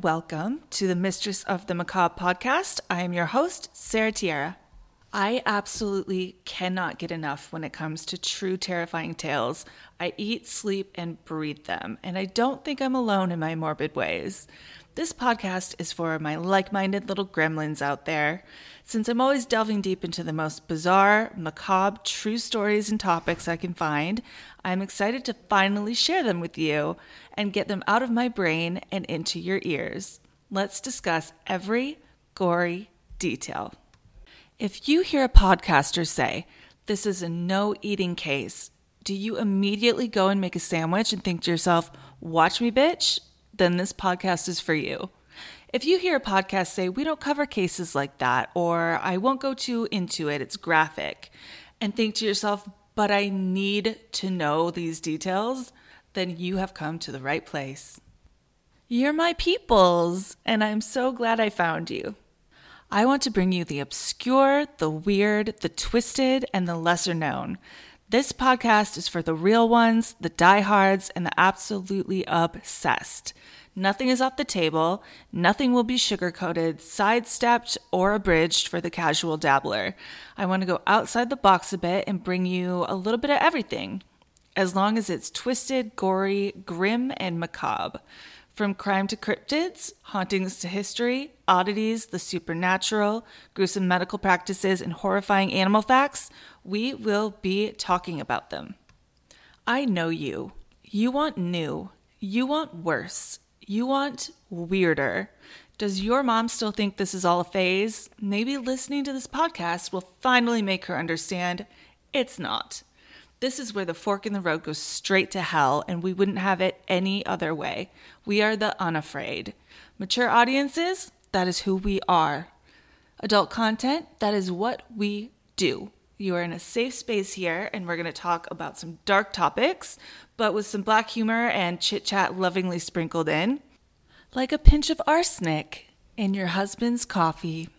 welcome to the Mistress of the Macabre podcast. I am your host, Sarah Tierra. I absolutely cannot get enough when it comes to true terrifying tales. I eat, sleep, and breathe them, and I don't think I'm alone in my morbid ways. This podcast is for my like minded little gremlins out there. Since I'm always delving deep into the most bizarre, macabre, true stories and topics I can find, I'm excited to finally share them with you and get them out of my brain and into your ears. Let's discuss every gory detail. If you hear a podcaster say, This is a no eating case, do you immediately go and make a sandwich and think to yourself, Watch me, bitch? Then this podcast is for you. If you hear a podcast say, we don't cover cases like that, or I won't go too into it, it's graphic, and think to yourself, but I need to know these details, then you have come to the right place. You're my peoples, and I'm so glad I found you. I want to bring you the obscure, the weird, the twisted, and the lesser known. This podcast is for the real ones, the diehards, and the absolutely obsessed. Nothing is off the table. Nothing will be sugarcoated, sidestepped, or abridged for the casual dabbler. I want to go outside the box a bit and bring you a little bit of everything, as long as it's twisted, gory, grim, and macabre. From crime to cryptids, hauntings to history, oddities, the supernatural, gruesome medical practices, and horrifying animal facts, we will be talking about them. I know you. You want new. You want worse. You want weirder. Does your mom still think this is all a phase? Maybe listening to this podcast will finally make her understand it's not. This is where the fork in the road goes straight to hell, and we wouldn't have it any other way. We are the unafraid. Mature audiences, that is who we are. Adult content, that is what we do. You are in a safe space here, and we're going to talk about some dark topics, but with some black humor and chit chat lovingly sprinkled in, like a pinch of arsenic in your husband's coffee.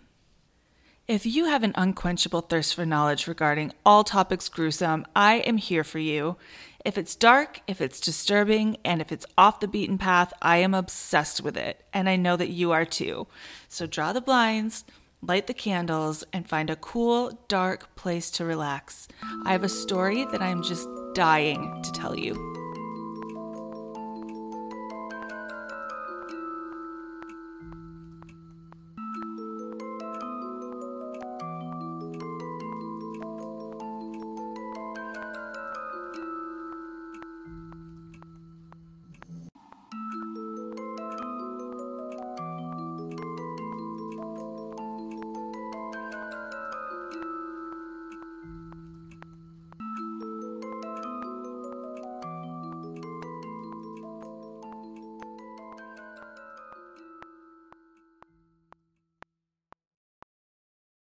If you have an unquenchable thirst for knowledge regarding all topics gruesome, I am here for you. If it's dark, if it's disturbing, and if it's off the beaten path, I am obsessed with it, and I know that you are too. So draw the blinds, light the candles, and find a cool, dark place to relax. I have a story that I'm just dying to tell you.